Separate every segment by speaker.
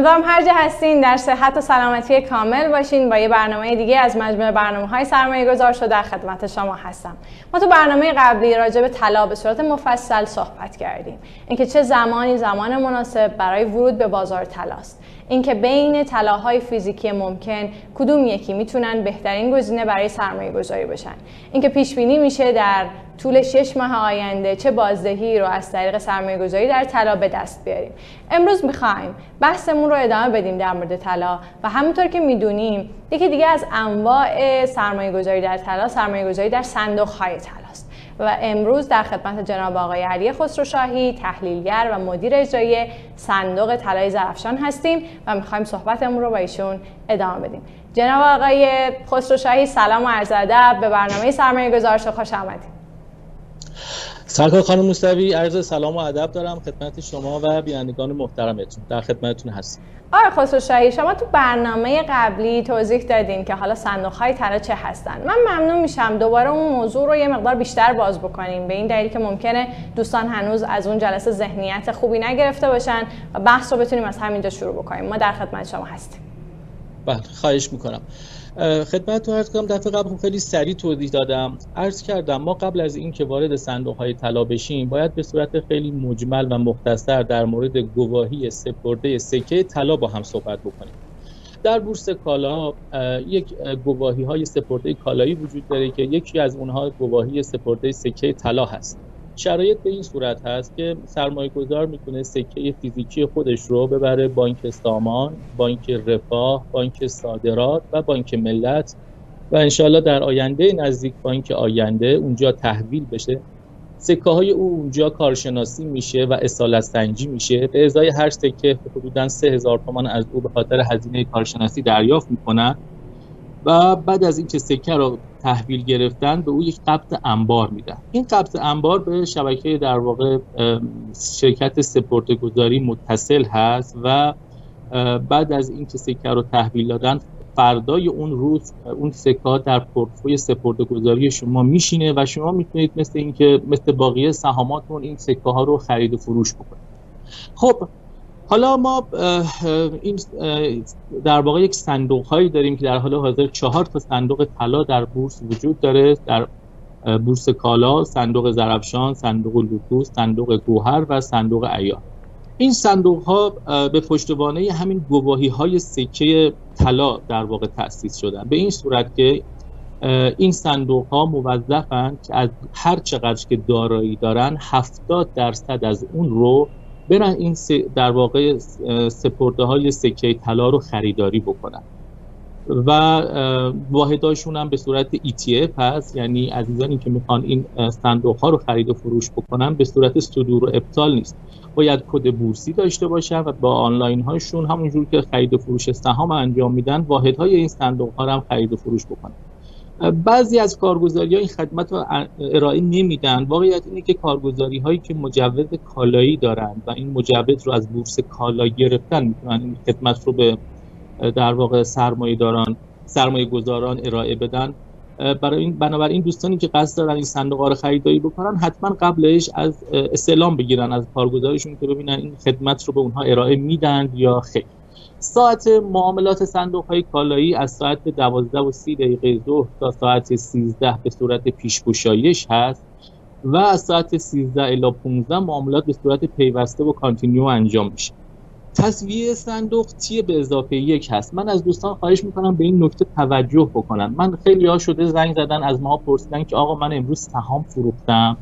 Speaker 1: امیدوارم هر جا هستین در صحت و سلامتی کامل باشین. با یه برنامه دیگه از مجموعه برنامه های سرمایه گذار شده در خدمت شما هستم. ما تو برنامه قبلی راجع به طلا به صورت مفصل صحبت کردیم. اینکه چه زمانی زمان مناسب برای ورود به بازار طلاست. اینکه بین طلاهای فیزیکی ممکن کدوم یکی می‌تونن بهترین گزینه برای سرمایه گذاری باشن اینکه پیش بینی میشه در طول شش ماه آینده چه بازدهی رو از طریق سرمایه گذاری در طلا به دست بیاریم. امروز می‌خوایم بحثمون رو ادامه بدیم در مورد طلا و همونطور که می‌دونیم یکی دیگه از انواع سرمایه گذاری در طلا سرمایه گذاری در صندوق های طلاست. و امروز در خدمت جناب آقای علی خسروشاهی تحلیلگر و مدیر اجرایی صندوق طلای زرفشان هستیم و می‌خوایم صحبتمون رو با ایشون ادامه بدیم. جناب آقای خسروشاهی سلام و عرض ادب. به برنامه سرمایه گذارش خوش آمدید.
Speaker 2: سرکار خانم موسوی عرض سلام و ادب دارم خدمت شما و بینندگان محترمتون. در خدمتتون هستم
Speaker 1: آقای خسروشاهی شما تو برنامه قبلی توضیح دادین که حالا صندوق های طلا چه هستن. من ممنون میشم دوباره اون موضوع رو یه مقدار بیشتر باز بکنیم. به این دلیل که ممکنه دوستان هنوز از اون جلسه ذهنیت خوبی نگرفته باشن و بحث رو بتونیم از همینجا شروع بکنیم. ما در خدمت شما هستیم.
Speaker 2: بله خواهش می‌کنم. خدمت تو عرض کنم دفعه قبل خیلی سریع توضیح دادم. عرض کردم ما قبل از اینکه وارد صندوق های طلا بشیم باید به صورت خیلی مجمل و مختصر در مورد گواهی سپرده سکه طلا با هم صحبت بکنیم. در بورس کالا یک گواهی های سپرده کالایی وجود داره که یکی از اونها گواهی سپرده سکه طلا هست. شرایط به این صورت هست که سرمایه گذار می‌تونه سکه فیزیکی خودش رو ببره بانک سامان، بانک رفاه، بانک صادرات و بانک ملت و انشالله در آینده نزدیک بانک آینده اونجا تحویل بشه. سکه های او اونجا کارشناسی میشه و اصالت سنجی میشه. به ازای هر سکه حدودا 3000 تومان از او به خاطر هزینه کارشناسی دریافت می‌کنن. و بعد از اینکه سکه رو تحویل گرفتن به او یک قبض انبار میدن. این قبض انبار به شبکه در واقع شرکت سپرده گذاری متصل هست و بعد از اینکه سکه رو تحویل دادن فردای اون روز اون سکه در پورتفوی سپرده گذاری شما میشینه و شما می‌تونید مثل اینکه مثل باقی سهاماتون این سکه ها رو خرید و فروش بکنید. خب حالا ما این در واقع یک صندوق هایی داریم که در حال حاضر چهار تا صندوق طلا در بورس وجود داره در بورس کالا صندوق زرفشان صندوق لوکوس صندوق گوهر و صندوق ایار این صندوق ها به پشتوانه همین گواهی های سکه طلا در واقع تأسیس شدن. به این صورت که این صندوق ها موظفن که از هر چقدر که دارایی دارن 70 درصد از اون رو برن این در واقع سپرده های سکه طلا رو خریداری بکنن. و واحداشون هم به صورت ETF هست. یعنی عزیزانی که می‌خوان این صندوق ها رو خرید و فروش بکنن به صورت صدور و ابطال نیست. باید کد بورسی داشته باشن و با آنلاین هاشون همونجور که خرید و فروش سهام انجام میدن واحد های این صندوق ها رو هم خرید و فروش بکنن. بعضی از کارگزاری این خدمت رو ارائه نمیدن. واقعیت اینه که کارگزاری هایی که مجوز کالایی دارن و این مجوز رو از بورس کالا گرفتن می‌تونن این خدمت رو به در واقع سرمایه داران سرمایه گذاران ارائه بدن. برای این بنابراین دوستانی که قصد دارن این صندوق رو خریداری بکنن حتما قبلش از استعلام بگیرن از کارگزارشون که ببینن این خدمت رو به اونها ارائه میدن یا خیر. ساعت معاملات صندوق های کالایی از ساعت 12 و 30 دقیقه ظهر تا ساعت 13 به صورت پیشگشایش هست و از ساعت 13 الی 15 معاملات به صورت پیوسته و کانتینیو انجام میشه. تصویه صندوق تی به اضافه یک هست؟ من از دوستان خواهش می‌کنم به این نکته توجه بکنن. من خیلی ها شده زنگ زدن از ما پرسیدن که آقا من امروز سهام فروختم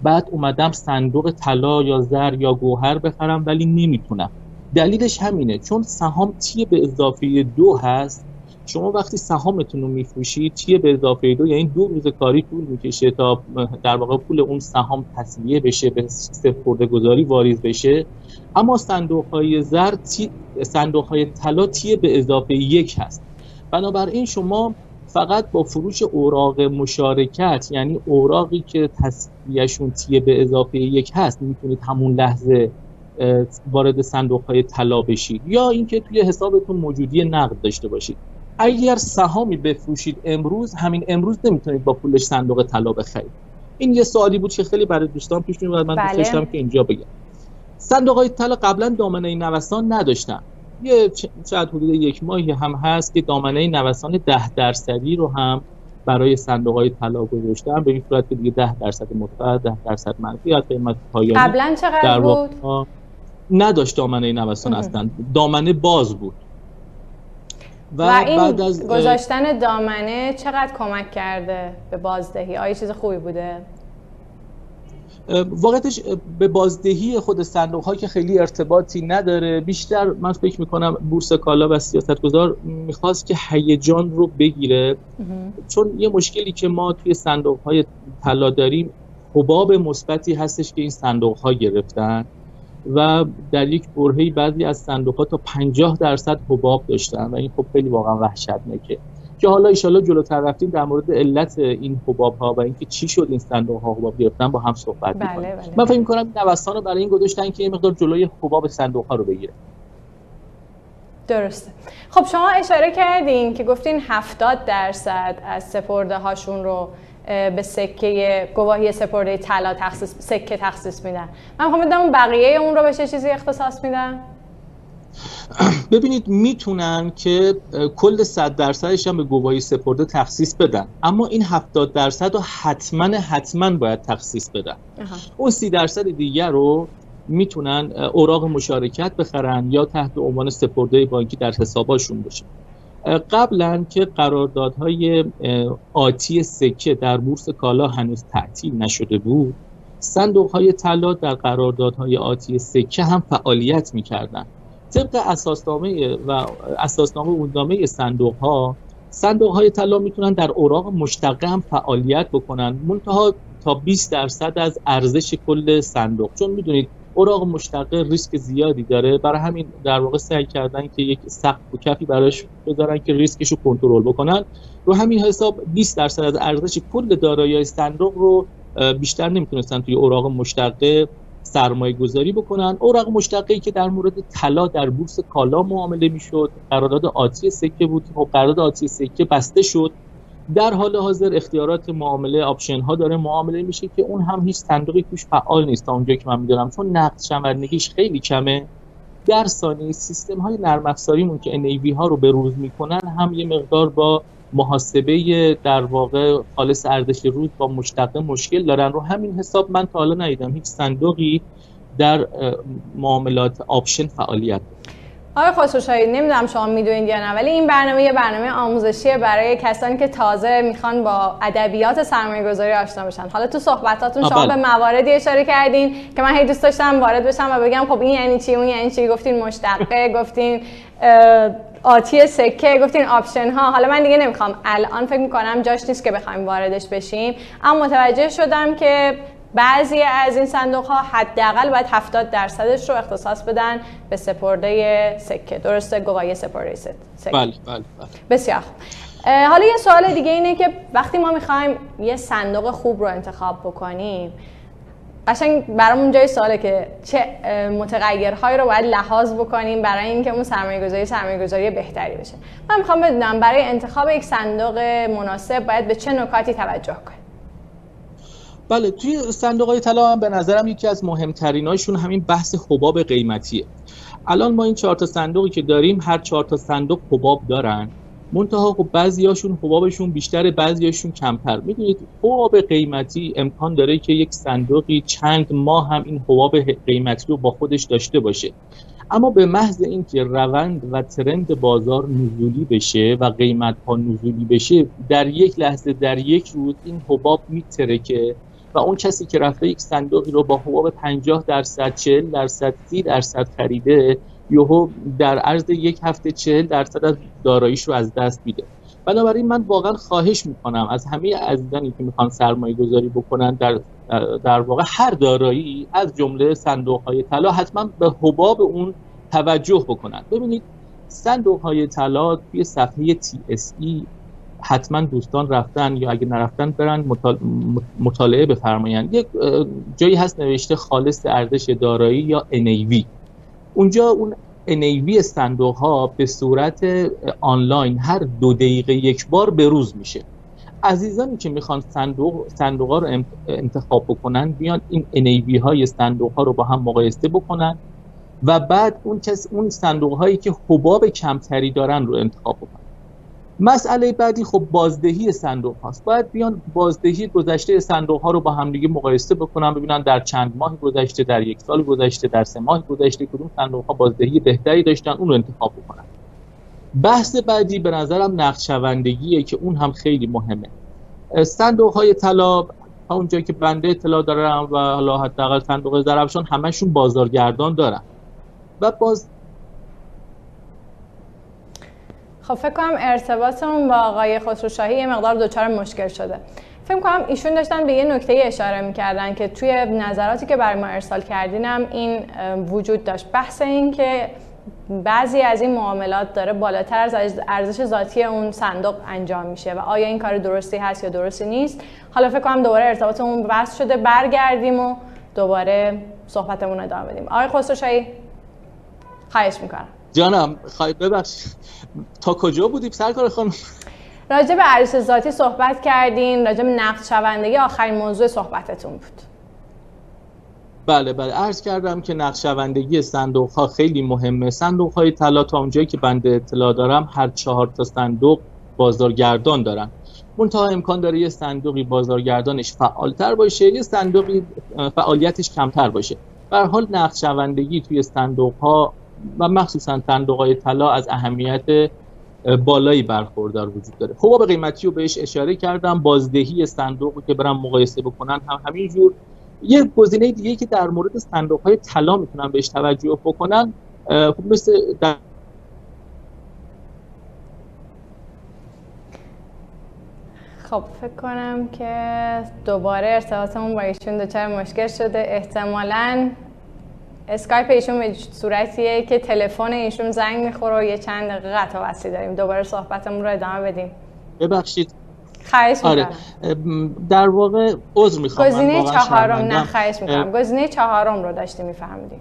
Speaker 2: بعد اومدم صندوق طلا یا زر یا گوهر بخرم ولی نمی‌تونم. دلیلش همینه. چون سهام تی به اضافه دو هست؟ شما وقتی سهامتون رو میفروشید تی به اضافه دو؟ یعنی دو روز کاری طول می‌کشه تا در واقع پول اون سهام تصویه بشه به سپرده گذاری واریز بشه. اما صندوق های زر صندوق های طلا تی به اضافه یک هست. بنابراین شما فقط با فروش اوراق مشارکت یعنی اوراقی که تصویهشون تی به اضافه یک هست می‌تونید همون لحظه وارد صندوق های طلا بشید یا اینکه توی حسابتون موجودی نقد داشته باشید. اگر سهامی بفروشید امروز همین امروز نمی‌تونید با پولش صندوق طلا بخرید. این یه سوالی بود که خیلی برای دوستان پیش میاد من بله. داشتم که اینجا بگم. صندوق های طلا قبلا دامنه نوسان نداشتن. یه شاید حدود یک ماهی هم هست که دامنه نوسان ده درصدی رو هم برای صندوق های طلا گذاشتن به این صورت که دیگه ده درصد مثبت ده درصد منفی یا قیمت پایانی
Speaker 1: قبلا چقدر بود؟
Speaker 2: نداشت دامنه نوسان هستن دامنه باز بود.
Speaker 1: و, و این بعد از گذاشتن دامنه چقدر کمک کرده به بازدهی؟ آیا چیز خوبی بوده؟
Speaker 2: واقعتش به بازدهی خود صندوق ها که خیلی ارتباطی نداره بیشتر من فکر می‌کنم بورس کالا و سیاستگزار می‌خواست که هیجان رو بگیره. چون یه مشکلی که ما توی صندوق های طلا داریم حباب مثبتی هستش که این صندوق ها گرفتن. و در یک برهه‌ای بعضی از صندوق ها تا 50 درصد حباب داشتن و این خب خیلی واقعا وحشتناکه. که حالا ایشالا جلوتر رفتیم در مورد علت این حباب ها و اینکه چی شد این صندوق ها حباب گرفتن با هم صحبت بله بله. من فکر می‌کنم نوسان رو برای این گذاشتن که یه مقدار جلوی حباب صندوق ها رو بگیره
Speaker 1: درسته. خب شما اشاره کردین که گفتین 70 درصد از سپرده هاشون رو به سکه گواهی سپرده طلا تخصیص سکه تخصیص میدن. من می‌خوام بدونم بقیه اون رو به چه چیزی اختصاص میدن؟
Speaker 2: ببینید می‌تونن که کل 100 درصدش هم به گواهی سپرده تخصیص بدن. اما این 70 درصد رو حتما حتما باید تخصیص بدن. اون 30 درصد دیگر رو می‌تونن اوراق مشارکت بخرن یا تحت عنوان سپرده بانکی در حساباشون باشه. قبلا که قراردادهای آتی سکه در بورس کالا هنوز تعطیل نشده بود صندوق های طلا در قراردادهای آتی سکه هم فعالیت می‌کردن. طبق اساسنامه و اساسنامه اوننامه صندوق ها صندوق های طلا می‌تونن در اوراق مشتقه هم فعالیت بکنن منتها تا 20 درصد از ارزش کل صندوق. چون می‌دونید اوراق مشتقه ریسک زیادی داره. برای همین در واقع سعی کردن که یک سقف و کفی براش بذارن که ریسکش رو کنترل بکنن. رو همین حساب 20 درصد از ارزش کل دارایی صندوق رو بیشتر نمی‌تونستن توی اوراق مشتقه سرمایه گذاری بکنن. اوراق مشتقه که در مورد طلا در بورس کالا معامله می‌شد. قرارداد آتی سکه بود. خب قرارداد آتی سکه بسته شد. در حال حاضر اختیارات معامله option ها داره معامله میشه که اون هم هیچ صندوقی توش فعال نیست تا اونجایی که من می‌دونم. چون نقدشوندگیش خیلی کمه. در ثانیه سیستم های نرم افزاریمون که NAV ها رو به روز می‌کنن هم یه مقدار با محاسبه در واقع خالص ارزش روز با مشتقه مشکل دارن. رو همین حساب من تا حالا ندیدم. هیچ صندوقی در معاملات option فعالیت.
Speaker 1: آقای خسروشاهی نمی‌دونم شما می‌دونید یا نه ولی این برنامه یه برنامه آموزشیه برای کسانی که تازه می‌خوان با ادبیات سرمایه گذاری آشنا بشن. حالا تو صحبتاتون شما به بله. مواردی اشاره کردین که من هی دوست داشتم وارد بشم و بگم خب این یعنی چی اون یعنی چی؟ گفتین مشتقه گفتین آتی سکه گفتین option ها حالا من دیگه نمی‌خوام. الان فکر می‌کنم جاش نیست که بخوایم واردش بشیم. اما متوجه شدم که بعضی از این صندوق ها حداقل باید 70 درصدش رو اختصاص بدن به سپرده سکه. درسته؟ گواهی سپرده سکه.
Speaker 2: بله بله, بله.
Speaker 1: بسیار خوب. حالا یه سوال دیگه اینه که وقتی ما می‌خوایم یه صندوق خوب رو انتخاب بکنیم قشنگ برامون جای سواله که چه متغیرهایی رو باید لحاظ بکنیم برای اینکه اون سرمایه گذاری سرمایه گذاری بهتری بشه. من می‌خوام بدونم برای انتخاب یک صندوق مناسب باید به چه نکاتی توجه کنیم؟
Speaker 2: بله توی صندوق های طلا هم به نظرم یکی از مهمتریناشون همین بحث حباب قیمتیه. الان ما این چهار تا صندوقی که داریم هر چهار تا صندوق حباب دارن. منتها خب بعضیاشون حبابشون بیشتره بعضیاشون کمتر. می‌دونید حباب قیمتی امکان داره که یک صندوقی چند ماه هم این حباب قیمتی رو با خودش داشته باشه. اما به محض اینکه روند و ترند بازار نزولی بشه و قیمت ها نزولی بشه در یک لحظه در یک روز این حباب میتره که و اون کسی که رفته یک صندوقی رو با حباب 50 درصد 40 درصد 30 درصد خریده یهو در عرض یک هفته 40 درصد از داراییش رو از دست میده. بنابراین من واقعا خواهش می‌کنم از همه عزیزانی که می‌خوان سرمایه گذاری بکنن در در واقع هر دارایی از جمله صندوق های طلا حتما به حباب اون توجه بکنن. ببینید صندوق های طلا توی صفحه TSE حتما دوستان رفتن یا اگه نرفتن برن مطالعه بفرمایند. یک جایی هست نوشته خالص ارزش دارایی یا NAV اونجا اون NAV صندوق ها به صورت آنلاین هر دو دقیقه یک بار بروز میشه. عزیزانی که می‌خوان صندوق صندوق ها رو انتخاب بکنن بیان این NAV های صندوق ها رو با هم مقایسه بکنن و بعد اون کس اون صندوق هایی که حباب کمتری دارن رو انتخاب بکنن. مسئله بعدی خب بازدهی صندوق هاست. باید بیان بازدهی گذشته صندوق ها رو با همدیگه مقایسه بکنن ببینن در چند ماه گذشته در یک سال گذشته در سه ماه گذشته کدوم صندوق ها بازدهی بهتری داشتن اون رو انتخاب بکنن. بحث بعدی به نظرم نقد که اون هم خیلی مهمه. صندوق های طلا اونجایی که بنده اطلاع دارم و حالا حداقل صندوق زرفشان همشون بازارگردان دارن. و باز
Speaker 1: خب فکر کنم ارتباطمون با آقای خسروشاهی یه مقدار دچار مشکل شده. فکر کنم ایشون داشتن به یه نکته اشاره می‌کردن که توی نظراتی که برای ما ارسال کردینم این وجود داشت. بحث این که بعضی از این معاملات داره بالاتر از ارزش ذاتی اون صندوق انجام میشه و آیا این کار درستی هست یا درستی نیست. حالا فکر کنم دوباره ارتباطمون بحث شده برگردیم و دوباره صحبتمون ادامه بدیم. آقای خسروشاهی خواهش می‌کنم.
Speaker 2: جانم خواهید ببخش. تا کجا بودیم سرکار خانم؟
Speaker 1: راجع به ارزش ذاتی صحبت کردین راجع به نقد شوندگی آخرین موضوع صحبتتون بود.
Speaker 2: بله بله. عرض کردم که نقشوندگی صندوق ها خیلی مهمه. صندوق های طلا تا اونجایی که بنده اطلاع دارم هر چهار تا صندوق بازارگردان دارن. منتها امکان داره یه صندوقی بازارگردانش فعالتر باشه یه صندوقی فعالیتش کمتر باشه. به حال نقشوندگی توی صندوق ها و مخصوصا صندوق های طلا از اهمیت بالایی برخوردار وجود داره. خب به قیمتی رو بهش اشاره کردم بازدهی صندوق که برم مقایسه بکنن هم همینجور یه گزینه دیگه که در مورد صندوق های طلا می‌تونن بهش توجه بکنن خب مثل در
Speaker 1: خب فکر کنم که دوباره ارتباطمون با ایشون دچار مشکل شده. احتمالاً اسکایپ ایشون به صورتیه که تلفن ایشون زنگ می‌خوره و یه چند دقیقه قطع وصلی داریم. دوباره صحبتمون رو ادامه بدیم.
Speaker 2: ببخشید.
Speaker 1: خواهش
Speaker 2: آره. در واقع عذر می‌خوام.
Speaker 1: گزینه چهارم نه خواهش می‌کنم. گزینه چهارم رو داشتی میفهمیدیم.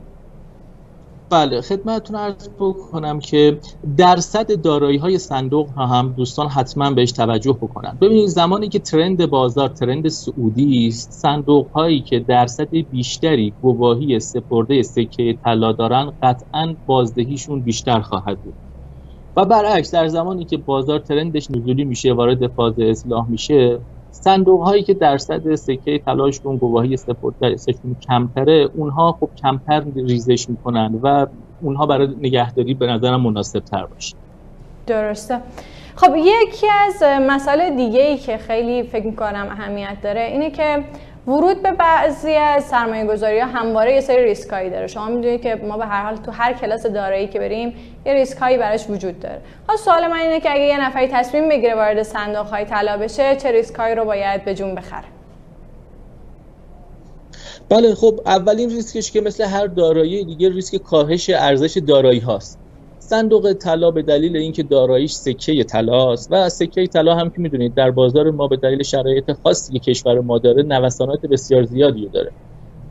Speaker 2: بله خدمتتون عرض بکنم که درصد دارایی های صندوق ها هم دوستان حتما بهش توجه بکنن. ببینید زمانی که ترند بازار ترند سعودی است صندوق هایی که درصد بیشتری گواهی سپرده سکه طلا دارن قطعا بازدهیشون بیشتر خواهد بود. و برعکس در زمانی که بازار ترندش نزولی میشه وارد فاز اصلاح میشه صندوق هایی که درصد سکه تلاششون گواهی سپردشون کمتره اونها خب کمتر ریزش می‌کنن و اونها برای نگهداری به نظرم مناسب تر باشه.
Speaker 1: درسته. خب یکی از مسائل دیگه ای که خیلی فکر می‌کنم اهمیت داره اینه که ورود به بعضی از سرمایه گذاری ها همواره یه سری ریسک هایی داره. شما می‌دونید که ما به هر حال تو هر کلاس دارایی که بریم یه ریسک هایی براش وجود داره. حالا سوال من اینه که اگه یه نفری تصمیم بگیره وارد صندوق های طلا بشه چه ریسک هایی رو باید به جون بخره؟
Speaker 2: بله خب اولین ریسکش که مثل هر دارایی دیگه ریسک کاهش ارزش دارایی هاست. صندوق طلا به دلیل اینکه داراییش سکه طلاست و سکه طلا هم که می‌دونید در بازار ما به دلیل شرایط خاصی که کشور ما داره نوسانات بسیار زیادی داره.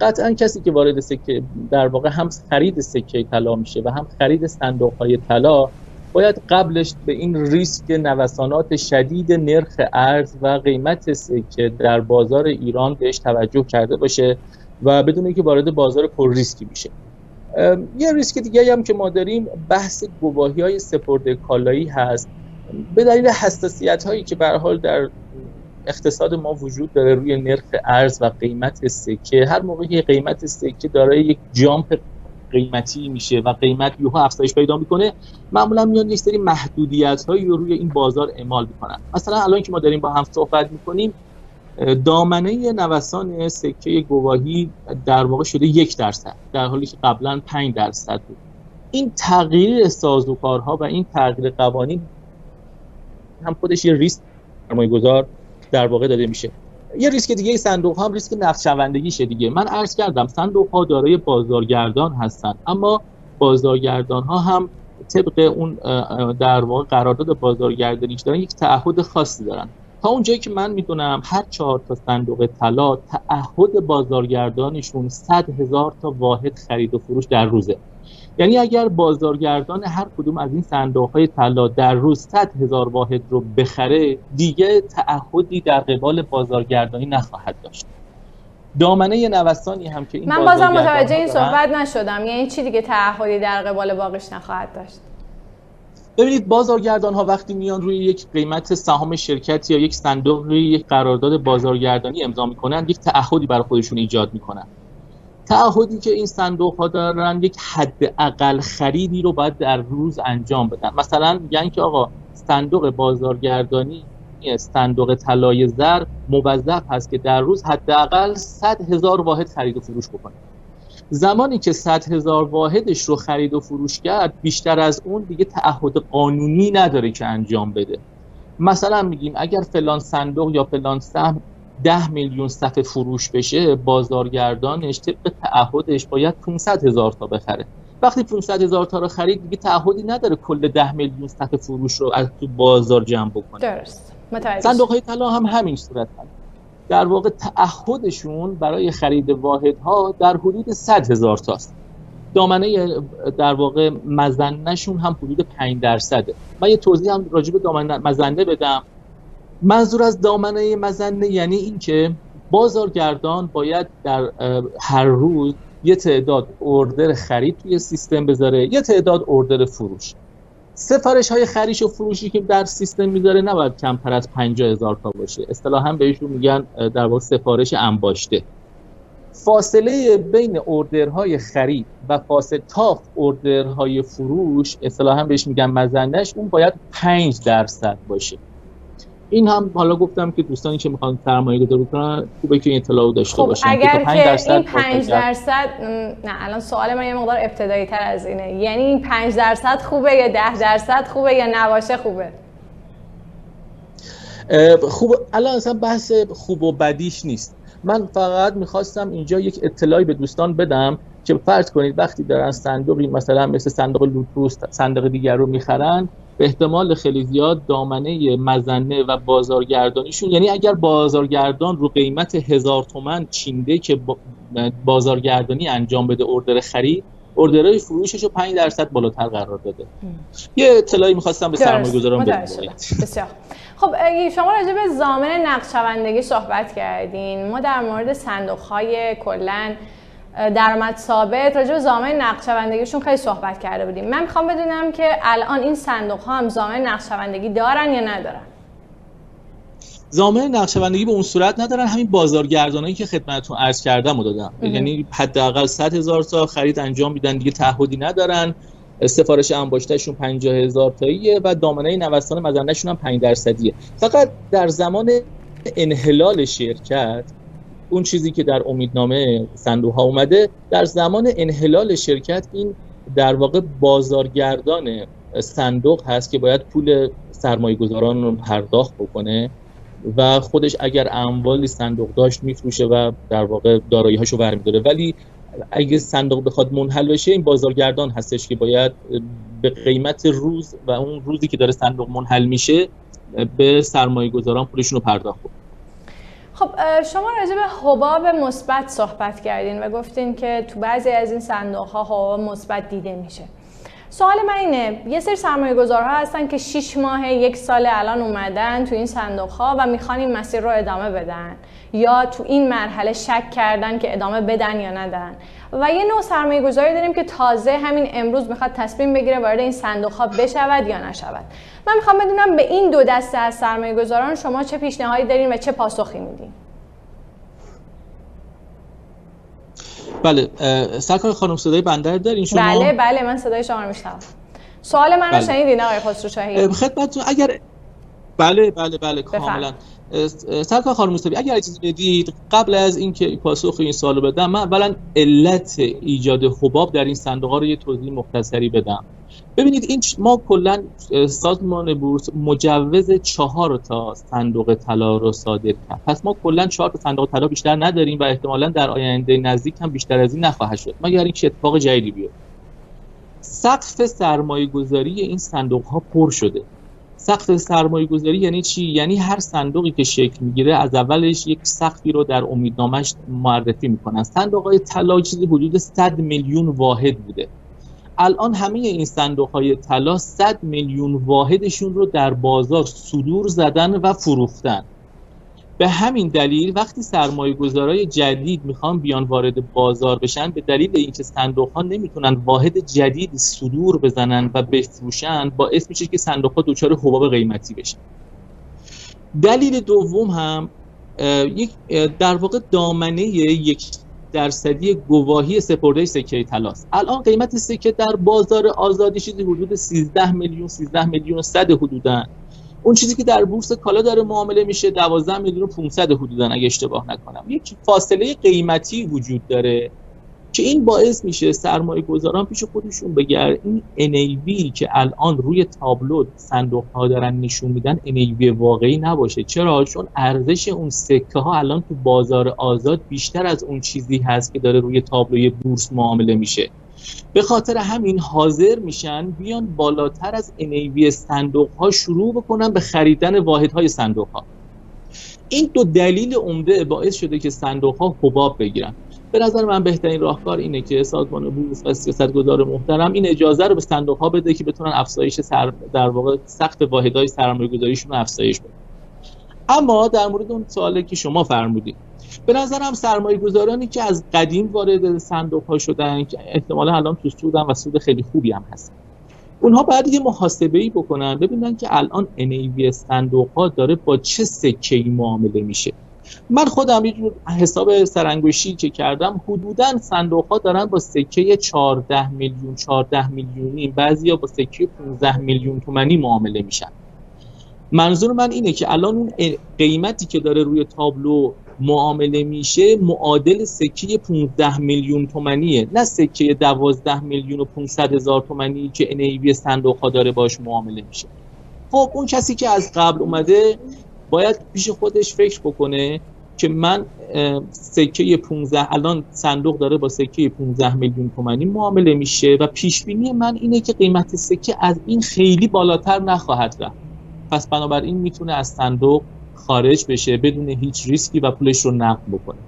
Speaker 2: قطعا کسی که وارد سکه در واقع هم خرید سکه طلا میشه و هم خرید صندوق های طلا باید قبلش به این ریسک نوسانات شدید نرخ ارز و قیمت سکه در بازار ایران بهش توجه کرده باشه و بدون اینکه وارد بازار پر ریسکی میشه یه ریسک دیگه هم که ما داریم بحث گواهی های سپرده کالایی هست. به دلیل حساسیت هایی که به حال در اقتصاد ما وجود داره روی نرخ ارز و قیمت سکه هر موقع که قیمت سکه داره یک جامپ قیمتی میشه و قیمت یوها افزایش پیدا می‌کنه معمولا میان یک سری محدودیت هایی رو روی این بازار اعمال می‌کنن. مثلا الان که ما داریم با هم صحبت می‌کنیم دامنه نوسان سکه گواهی در واقع شده یک درصد در حالی که قبلا پنج درصد بود. این تغییر سازوکارها و این تغییر قوانین هم خودش یه ریسک سرمایه گذار در واقع داده میشه. یه ریسک دیگه صندوق ها هم ریسک نفت شوندگیشه دیگه. من عرض کردم صندوق ها دارای بازارگردان هستن اما بازارگردان ها هم طبق اون در واقع قرارداد بازارگردانیش دارن یک تعهد خاصی دارن. تا اونجایی که من می‌دونم هر چهار تا صندوق طلا تعهد بازارگردانشون صد هزار تا واحد خرید و فروش در روزه. یعنی اگر بازارگردان هر کدوم از این صندوق های طلا در روز 100 هزار واحد رو بخره دیگه تعهدی در قبال بازارگردانی نخواهد داشت. دامنه نوسانی هم که این
Speaker 1: من بازم متوجه این صحبت نشدم. یعنی چی دیگه تعهدی در قبال باقیش نخواهد داشت؟
Speaker 2: ببینید بازارگردان ها وقتی میان روی یک قیمت سهام شرکت یا یک صندوق روی یک قرارداد بازارگردانی امضا می‌کنن یک تعهدی برای خودشون ایجاد می‌کنن. تعهدی که این صندوق ها دارن یک حد اقل خریدی رو باید در روز انجام بدن. مثلا یعنی که آقا صندوق بازارگردانی صندوق طلای زر موظف هست که در روز حداقل 100 هزار واحد خرید و فروش بکنه. زمانی که 100 هزار واحدش رو خرید و فروش کرد بیشتر از اون دیگه تعهد قانونی نداره که انجام بده. مثلا میگیم اگر فلان صندوق یا فلان سهم 10 میلیون صفحه فروش بشه بازارگردانش طبق تعهدش باید 500 هزار تا بخره. وقتی 500 هزار تا رو خرید دیگه تعهدی نداره کل 10 میلیون صفحه فروش رو از تو بازار جمع بکنه.
Speaker 1: درست.
Speaker 2: صندوق های طلا هم همین صورت هست. در واقع تعهدشون برای خرید واحدها در حدود 100 هزار تاست. دامنه در واقع مزنشون هم حدود 5 درصده. من یه توضیح هم راجع به دامنه مزنه بدم. منظور از دامنه مزنه یعنی اینکه بازارگردان باید در هر روز یه تعداد اوردر خرید توی سیستم بذاره یه تعداد اوردر فروش. سفارش های خریش و فروشی که در سیستم می‌ذاره نباید کمتر از 50 هزار تا باشه. اصطلاحا بهشون میگن در واقع سفارش انباشته. فاصله بین اوردرهای خرید و فاصله تا اوردرهای فروش اصطلاحا بهش میگن مزنش اون باید 5 درصد باشه. این هم حالا گفتم که دوستانی که می‌خوان سرمایه گذاری کنن خوبه که این اطلاع داشته
Speaker 1: خب
Speaker 2: باشن
Speaker 1: اگر که, درصد این 5 درصد نه الان سوال من یه مقدار ابتدایی تر از اینه. یعنی این 5 درصد خوبه یا 10 درصد خوبه یا نباشه خوبه؟
Speaker 2: خوب الان اصلا بحث خوب و بدیش نیست. من فقط می‌خواستم اینجا یک اطلاعی به دوستان بدم که فرض کنید وقتی دارن صندوقی مثلا مثل صندوق لوتوس صندوق دیگر رو می‌خرن به احتمال خیلی زیاد دامنه مزنه و بازارگردانیشون یعنی اگر بازارگردان رو قیمت هزار تومن چینده که بازارگردانی انجام بده اردر خرید اردرهای فروشش رو 5 درصد بالاتر قرار داده. یه اطلاعی می‌خواستم به سرمایه گذاران
Speaker 1: بسیار. خب شما راجع به زامن نقشوندگی صحبت کردین. ما در مورد صندوق های کلن درآمد ثابت راجع به زامن نقشوندگیشون خیلی صحبت کرده بودیم. من می‌خوام بدونم که الان این صندوق ها هم زامن نقشوندگی دارن یا ندارن؟
Speaker 2: زامن نقشوندگی به اون صورت ندارن. همین بازارگردانایی که خدمتتون عرض کردم رو دادم. یعنی حداقل 100 هزار تا خرید انجام میدن دیگه تعهدی ندارن. سفارش انباشتهشون 50 هزار تاییه و دامنه نوسان مزنشون هم 5 درصدیه. فقط در زمان انحلال شرکت اون چیزی که در امیدنامه صندوق ها اومده در زمان انحلال شرکت این در واقع بازارگردان صندوق هست که باید پول سرمایه گذاران رو پرداخت بکنه و خودش اگر اموالی صندوق داشت میفروشه و در واقع دارایی هاشو برمیداره. ولی اگه صندوق بخواد منحل بشه این بازارگردان هستش که باید به قیمت روز و اون روزی که داره صندوق منحل میشه به سرمایه گذاران پولشون رو پرداخت کنه
Speaker 1: خب شما راجع به حباب مثبت صحبت کردین و گفتین که تو بعضی از این صندوق ها حباب مثبت دیده میشه. سوال من اینه یه سری سرمایه گذارها هستن که 6 ماه یک سال الان اومدن تو این صندوق ها و می‌خوان این مسیر رو ادامه بدن یا تو این مرحله شک کردن که ادامه بدن یا ندن. و یه نوع سرمایه گذاری داریم که تازه همین امروز می‌خواد تصمیم بگیره وارد این صندوق ها بشود یا نشود. من می‌خوام بدونم به این دو دسته از سرمایه گذاران شما چه پیشنهادی دارین و چه پاسخی میدین؟
Speaker 2: بله سرکار خانم صدای بنده دارین؟ شما؟
Speaker 1: بله بله من صدای شما رو میشنوم. سوال منو بله. شنیدین آقای خسرو شاهی؟
Speaker 2: خدمتتون اگر بله بله بله کاملا. سرکار خانم مصطفی اگر اجازه بدید قبل از اینکه پاسخ این سوالو بدم من اولا علت ایجاد حباب در این صندوق ها رو یه توضیح مختصری بدم. ببینید این ما کلا سازمان بورس مجوز چهار تا صندوق طلا رو صادر کرد. پس ما کلا چهار تا صندوق طلا بیشتر نداریم و احتمالا در آینده نزدیک هم بیشتر از این نخواهد شد. مگر اینکه اتفاق جدیدی بیاد سقف سرمایه گذاری این صندوق ها پر شده. سقف سرمایه گذاری یعنی چی؟ یعنی هر صندوقی که شکل می‌گیره از اولش یک سقفی رو در امیدنامش معرفی می‌کنن. صندوق های طلا چیزی حدود 100 میلیون واحد بوده. الان همه این صندوق های طلا 100 میلیون واحدشون رو در بازار صدور زدن و فروختن. به همین دلیل وقتی سرمایه گذارای جدید می‌خوان بیان وارد بازار بشن به دلیل اینکه صندوق ها نمی‌تونن واحد جدید صدور بزنن و بفروشن باعث میشه که صندوق ها دچار حباب قیمتی بشن. دلیل دوم هم یک در واقع دامنه یک درصدی گواهی سپرده سکه طلاست الان قیمت سکه در بازار آزادی چیزی حدود 13 میلیون 13 میلیون صد حدودن. اون چیزی که در بورس کالا داره معامله میشه 12 میلیون 500 حدودا اگه اشتباه نکنم. یک فاصله قیمتی وجود داره که این باعث میشه سرمایه گذاران پیش خودشون بگر این NAV که الان روی تابلو صندوق ها دارن نشون میدن NAV واقعی نباشه. چرا؟ چون ارزش اون سکه ها الان تو بازار آزاد بیشتر از اون چیزی هست که داره روی تابلوی بورس معامله میشه. به خاطر همین حاضر میشن بیان بالاتر از NAV صندوق ها شروع بکنن به خریدن واحد های صندوق ها این دو دلیل عمده باعث شده که صندوق ها حباب بگیرن. به نظر من بهترین راهکار اینه که سازمان بورس و سیاستگزار محترم این اجازه رو به صندوق ها بده که بتونن افزایش سر در واقع سقف واحدهای سرمایه گذاریشون افزایش بدن. اما در مورد اون سوالی که شما فرمودید به نظرم سرمایه گذارانی که از قدیم وارد صندوق ها شدن که احتمالا الان تو سودن و سود خیلی خوبی هم هست. اونها باید یه محاسبه ای بکنن ببینن که الان NAV صندوق ها داره با چه سکه معامله میشه. من خودم یه جور حساب سرانگوشی که کردم حدودا صندوق ها دارن با سکه 14 میلیون 14 میلیونی بعضیا با سکه 15 میلیون تومانی معامله میشن. منظور من اینه که الان اون قیمتی که داره روی تابلو معامله میشه معادل سکه 15 میلیون تومنیه. نه سکه 12 میلیون و 500 هزار تومنی که NAV صندوق ها داره باش معامله میشه. خب اون کسی که از قبل اومده باید پیش خودش فکر بکنه که من سکه 15 الان صندوق داره با سکه 15 میلیون تومانی معامله میشه و پیش بینی من اینه که قیمت سکه از این خیلی بالاتر نخواهد رفت. پس بنابراین می‌تونه از صندوق خارج بشه بدون هیچ ریسکی و پولش رو نقد بکنه.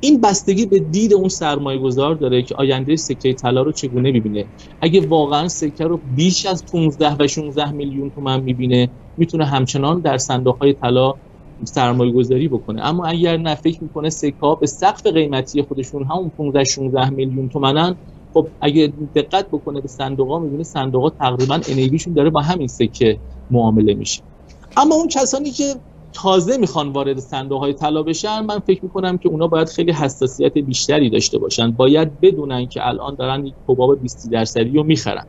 Speaker 2: این بستگی به دید اون سرمایه گذار داره که آینده سکه طلا رو چگونه می‌بینه. اگه واقعا سکه رو بیش از 15 و 16 میلیون تومن می‌بینه می‌تونه همچنان در صندوق های طلا سرمایه گذاری بکنه. اما اگر نه فکر می‌کنه سکه به سقف قیمتی خودشون همون 15 16 میلیون تومنن خب اگه دقت بکنه به صندوق ها می‌بینه صندوق ها تقریبا انیبیشون داره با همین سکه معامله میشه. اما اون کسانی که تازه می‌خوان وارد صندوق های طلا بشن من فکر می‌کنم که اونا باید خیلی حساسیت بیشتری داشته باشن. باید بدونن که الان دارن یک حباب 20 درصدی رو می‌خرن.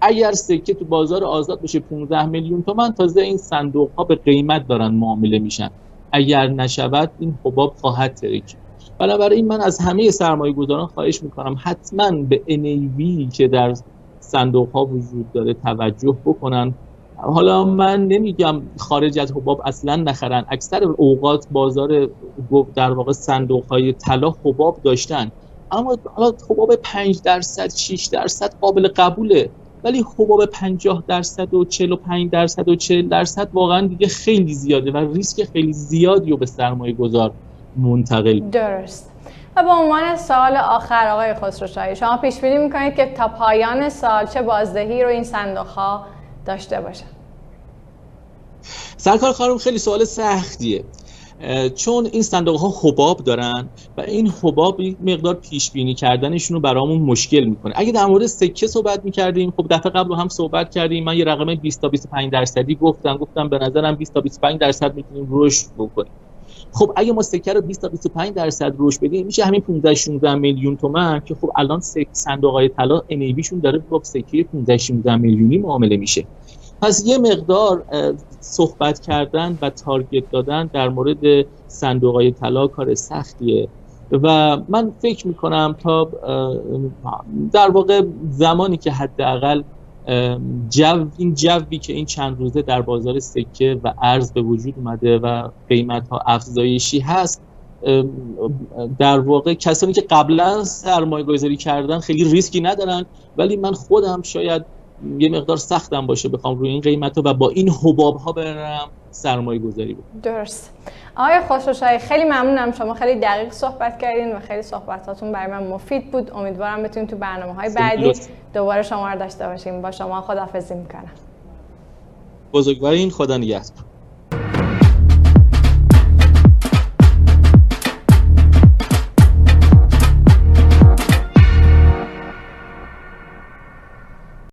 Speaker 2: اگر سکه تو بازار آزاد بشه 15 میلیون تومن تازه این صندوق ها به قیمت دارن معامله میشن. اگر نشود این حباب خواهد ترکید. بنابراین من از همه سرمایه گذاران خواهش می‌کنم حتما به NAV که در صندوق ها وجود داره توجه بکنن. حالا من نمیگم خارج از حباب اصلا نخرن. اکثر اوقات بازار در واقع صندوق های طلا حباب داشتن. اما حالا حباب 5 درصد 6 درصد قابل قبوله. ولی حباب 50 درصد و 45 درصد و 40 درصد واقعا دیگه خیلی زیاده و ریسک خیلی زیادی رو به سرمایه گذار منتقل
Speaker 1: درست. و به عنوان سال آخر آقای خسروشاهی شما پیش بینی می‌کنید که تا پایان سال چه بازدهی رو این صندوق ها داشته باشن؟
Speaker 2: سرکار خانم خیلی سوال سختیه. چون این صندوق ها حباب دارن و این حباب مقدار پیش بینی کردنشون رو برامون مشکل می‌کنه. اگه در مورد سکه صحبت می‌کردیم خب دفعه قبل هم صحبت کردیم. من یه رقم 20 تا 25 درصدی گفتم. گفتم به نظرم 20 تا 25 درصد می‌تونیم رشد بکنیم. خب اگه ما سکه رو 20 تا 25 درصد رشد بدیم میشه همین 15 16 میلیون تومن که خب الان صندوق های طلا ان داره با سکه 15 16 میلیونی معامله میشه. پس یه مقدار صحبت کردن و تارگت دادن در مورد صندوق های طلا کار سختیه. و من فکر می‌کنم تا در واقع زمانی که حداقل جو این جوی که این چند روزه در بازار سکه و ارز به وجود اومده و قیمت ها افزایشی هست در واقع کسانی که قبلا سرمایه گذاری کردن خیلی ریسکی ندارن ولی من خودم شاید یه مقدار سختم باشه بخوام روی این قیمت و با این حباب ها برم سرمایه گذاری بکنم.
Speaker 1: درست. آقای خسروشاهی خیلی ممنونم. شما خیلی دقیق صحبت کردین و خیلی صحبتاتون برای من مفید بود. امیدوارم بتونید تو برنامه های بعدی دوباره شما رو داشته باشیم. با شما خدافزی می‌کنم.
Speaker 2: بزرگوارین خدا نگهدار.